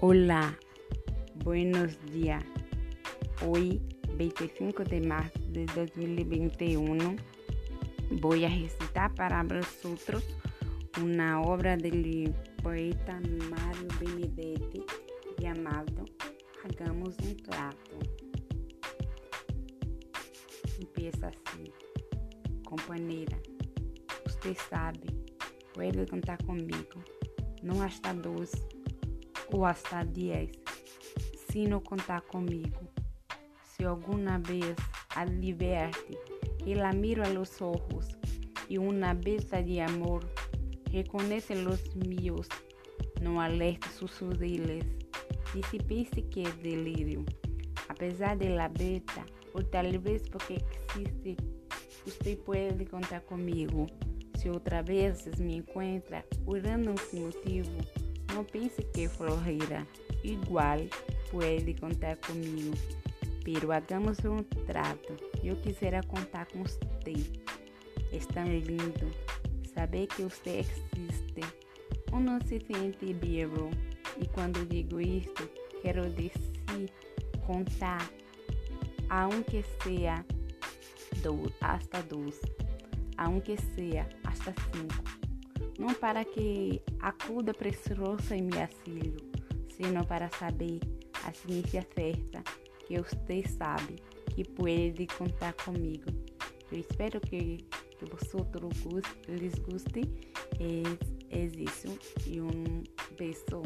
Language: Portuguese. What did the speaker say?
Olá, buenos días. Hoy, 25 de marzo de 2021, voy a recitar para vosotros una obra del poeta Mario Benedetti llamado Hagamos um trato. Empieza assim, companheira. Você sabe, pode contar comigo. Não hasta dois ou hasta dez, se não contar comigo. Se alguma vez al verte que la miro a los ojos y una besa de amor reconhece los míos, não alerte sussurriles, e se pense que é delírio. Apesar de la beta, ou talvez porque existe, você pode contar comigo. Se outra vez me encontra orando um motivo, não pense que florreira. Igual pode contar comigo. Pero hagamos um trato. Eu quisera contar com você. É tão lindo saber que você existe. Uno se sente vivo. E quando digo isto, quero dizer contar, aunque seja do, hasta dos, aunque seja hasta cinco. Não para que acuda preciosa em meu auxílio, sino para saber a ciência certa que você sabe que pode contar comigo. Eu espero que, que vosotros les guste. É, é isso. E um beijo.